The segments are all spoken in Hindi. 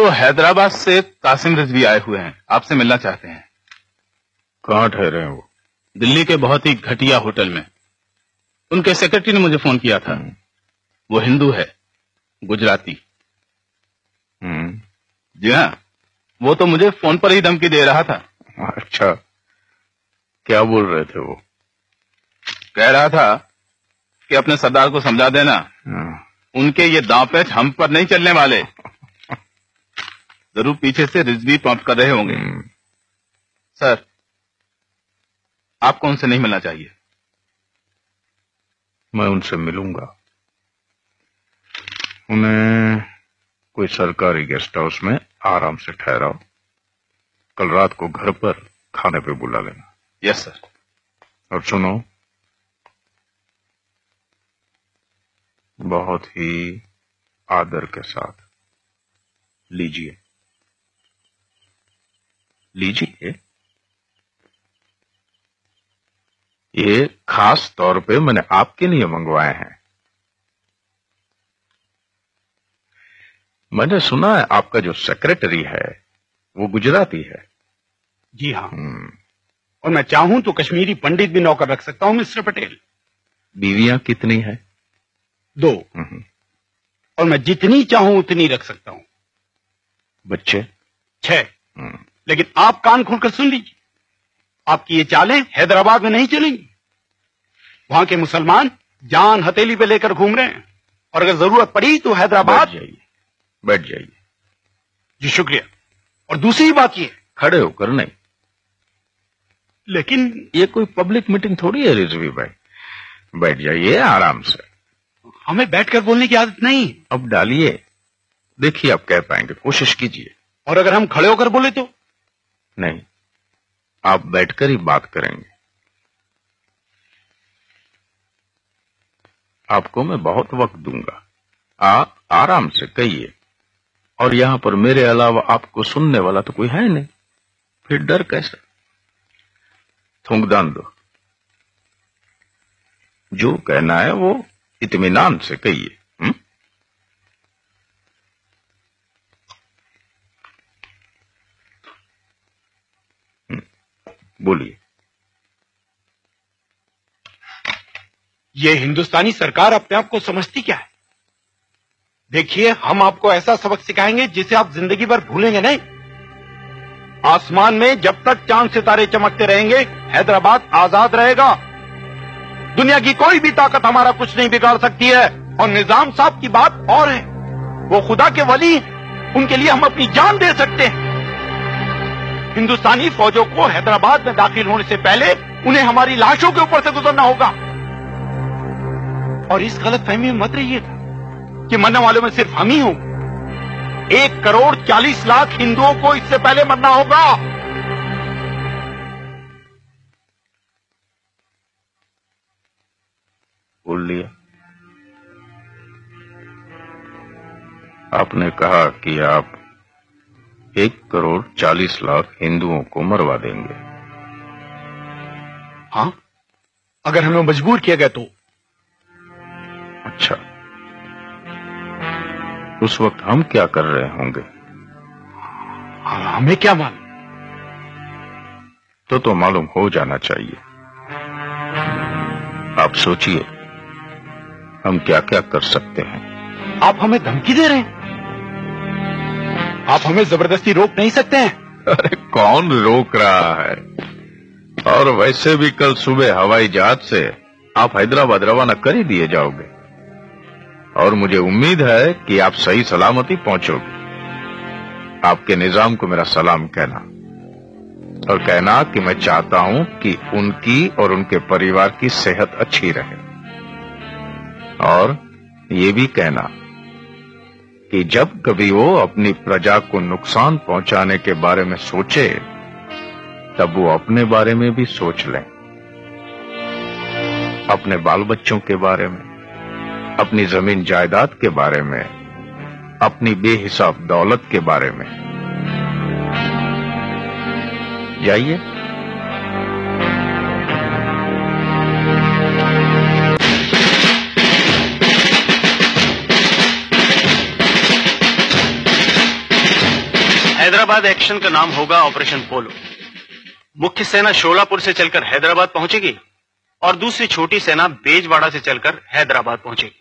तो हैदराबाद से कासिम रिजवी आए हुए हैं। आपसे मिलना चाहते हैं। कहाँ ठहरे हैं वो? दिल्ली के बहुत ही घटिया होटल में। उनके सेक्रेटरी ने मुझे फ़ोन किया था। वो हिंदू है गुजराती। हम्म, जी हाँ वो तो मुझे फ़ोन पर ही धमकी दे रहा था। अच्छा। क्या बोल रहे थे वो? कह रहा था कि अपने सरदार को समझा देना। हाँ, उनके ये दांव पेच हम पर नहीं चलने वाले। ज़रूर पीछे से रिजवी पंप कर रहे होंगे। हम्म, सर आपको उनसे नहीं मिलना चाहिए। मैं उनसे मिलूँगा। उन्हें कोई सरकारी गेस्ट हाउस में आराम से ठहराओ। कल रात को घर पर खाने पे बुला लेना। यस सर और सुनो बहुत ही आदर के साथ लीजिए। लीजिए। ये खास तौर पे मैंने आपके लिए मंगवाए हैं। मैंने सुना है आपका जो सेक्रेटरी है वो गुजराती है। जी हाँ। हम्म, और मैं चाहूँ तो कश्मीरी पंडित भी नौकर रख सकता हूँ मिस्टर पटेल। बीवियाँ कितनी है? दो। हम्म, और मैं जितनी चाहूँ उतनी रख सकता हूँ। बच्चे? छह। हम्म, लेकिन आप कान खोलकर सुन लीजिए। आपकी ये चालें हैदराबाद में नहीं चलेंगी। वहाँ के मुसलमान जान हथेली पे लेकर घूम रहे हैं। और अगर ज़रूरत पड़ी तो हैदराबाद जाइए बैठ जाइए। जी शुक्रिया। और दूसरी बात ये खड़े होकर नहीं। लेकिन ये कोई पब्लिक मीटिंग थोड़ी है रिजवी भाई। बैठ जाइए आराम से। हमें बैठकर बोलने की आदत नहीं। अब डालिए। देखिए आप कह पाएँगे। कोशिश कीजिए। और अगर हम खड़े होकर बोले तो नहीं, आप बैठकर ही बात करेंगे। आपको मैं बहुत वक्त दूँगा। आप आराम से कहिए। और यहाँ पर मेरे अलावा आपको सुनने वाला तो कोई है नहीं। फिर डर कैसे? थूकदान दो। जो कहना है वो इत्मीनान से कहिए। बोलिए। ये हिंदुस्तानी सरकार अपने आप को समझती क्या है? देखिए, हम आपको ऐसा सबक सिखाएँगे जिसे आप ज़िंदगी भर भूलेंगे नहीं। आसमान में जब तक चाँद सितारे चमकते रहेंगे, हैदराबाद आज़ाद रहेगा। दुनिया की कोई भी ताकत हमारा कुछ नहीं बिगाड़ सकती है। और निज़ाम साहब की बात और है। वो खुदा के वली उनके लिए हम अपनी जान दे सकते हैं। हिंदुस्तानी फौजों को हैदराबाद में दाखिल होने से पहले उन्हें हमारी लाशों के ऊपर से गुजरना होगा। और इस गलत फहमी में मत रहिएगा कि मरने वालों में सिर्फ़ हम ही हों। एक करोड़ चालीस लाख हिंदुओं को इससे पहले मरना होगा। बोल लिया आपने कहा कि आप एक करोड़ चालीस लाख हिंदुओं को मरवा देंगे। हाँ? अगर हमें मजबूर किया गया तो? अच्छा। उस वक्त हम क्या कर रहे होंगे? हाँ, हमें क्या मालूम? तो तो मालूम हो जाना चाहिए। आप सोचिए हम क्या क्या कर सकते हैं। आप हमें धमकी दे रहे हैं? आप हमें ज़बरदस्ती रोक नहीं सकते हैं। अरे कौन रोक रहा है? और वैसे भी कल सुबह हवाई जहाज़ से आप हैदराबाद रवाना कर ही दिए जाओगे। और मुझे उम्मीद है कि आप सही सलामती पहुंचोगे। आपके निज़ाम को मेरा सलाम कहना। और कहना कि मैं चाहता हूँ कि उनकी और उनके परिवार की सेहत अच्छी रहे। और ये भी कहना कि जब कभी वो अपनी प्रजा को नुकसान पहुँचाने के बारे में सोचे, तब वो अपने बारे में भी सोच लें। अपने बाल बच्चों के बारे में, अपनी ज़मीन जायदाद के बारे में, अपनी बेहिसाब दौलत के बारे में। जाइए। हैदराबाद एक्शन का नाम होगा ऑपरेशन पोलो। मुख्य सेना शोलापुर से चलकर हैदराबाद पहुंचेगी और दूसरी छोटी सेना बेजवाड़ा से चलकर हैदराबाद पहुंचेगी।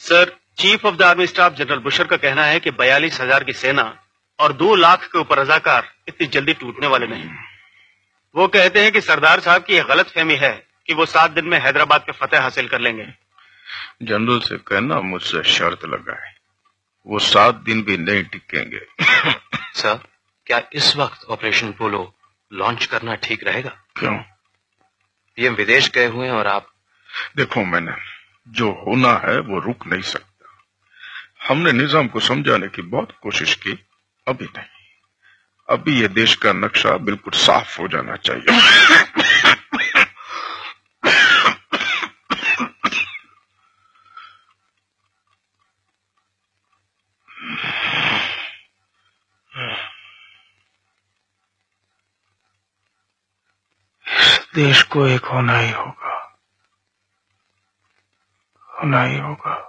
Sir, chief of the army staff general Bushehr का कहना है कि बयालीस हज़ार की सेना और दो लाख के ऊपर रजाकार इतनी जल्दी टूटने वाले नहीं। वो कहते हैं कि सरदार साहब की यह गलत फहमी है कि वो सात दिन में हैदराबाद पे फतेह हासिल कर लेंगे। जनरल से कहना मुझसे शर्त लगाए। वो सात दिन भी नहीं टिकेंगे। सर क्या इस वक्त ऑपरेशन पोलो लॉन्च करना ठीक रहेगा? क्यों? पीएम विदेश गए हुए हैं और आप देखो मैंने जो होना है वो रुक नहीं सकता। हमने निज़ाम को समझाने की बहुत कोशिश की अभी नहीं। अभी ये देश का नक्शा बिल्कुल साफ़ हो जाना चाहिए। देश को एक होना ही होगा। होना ही होगा।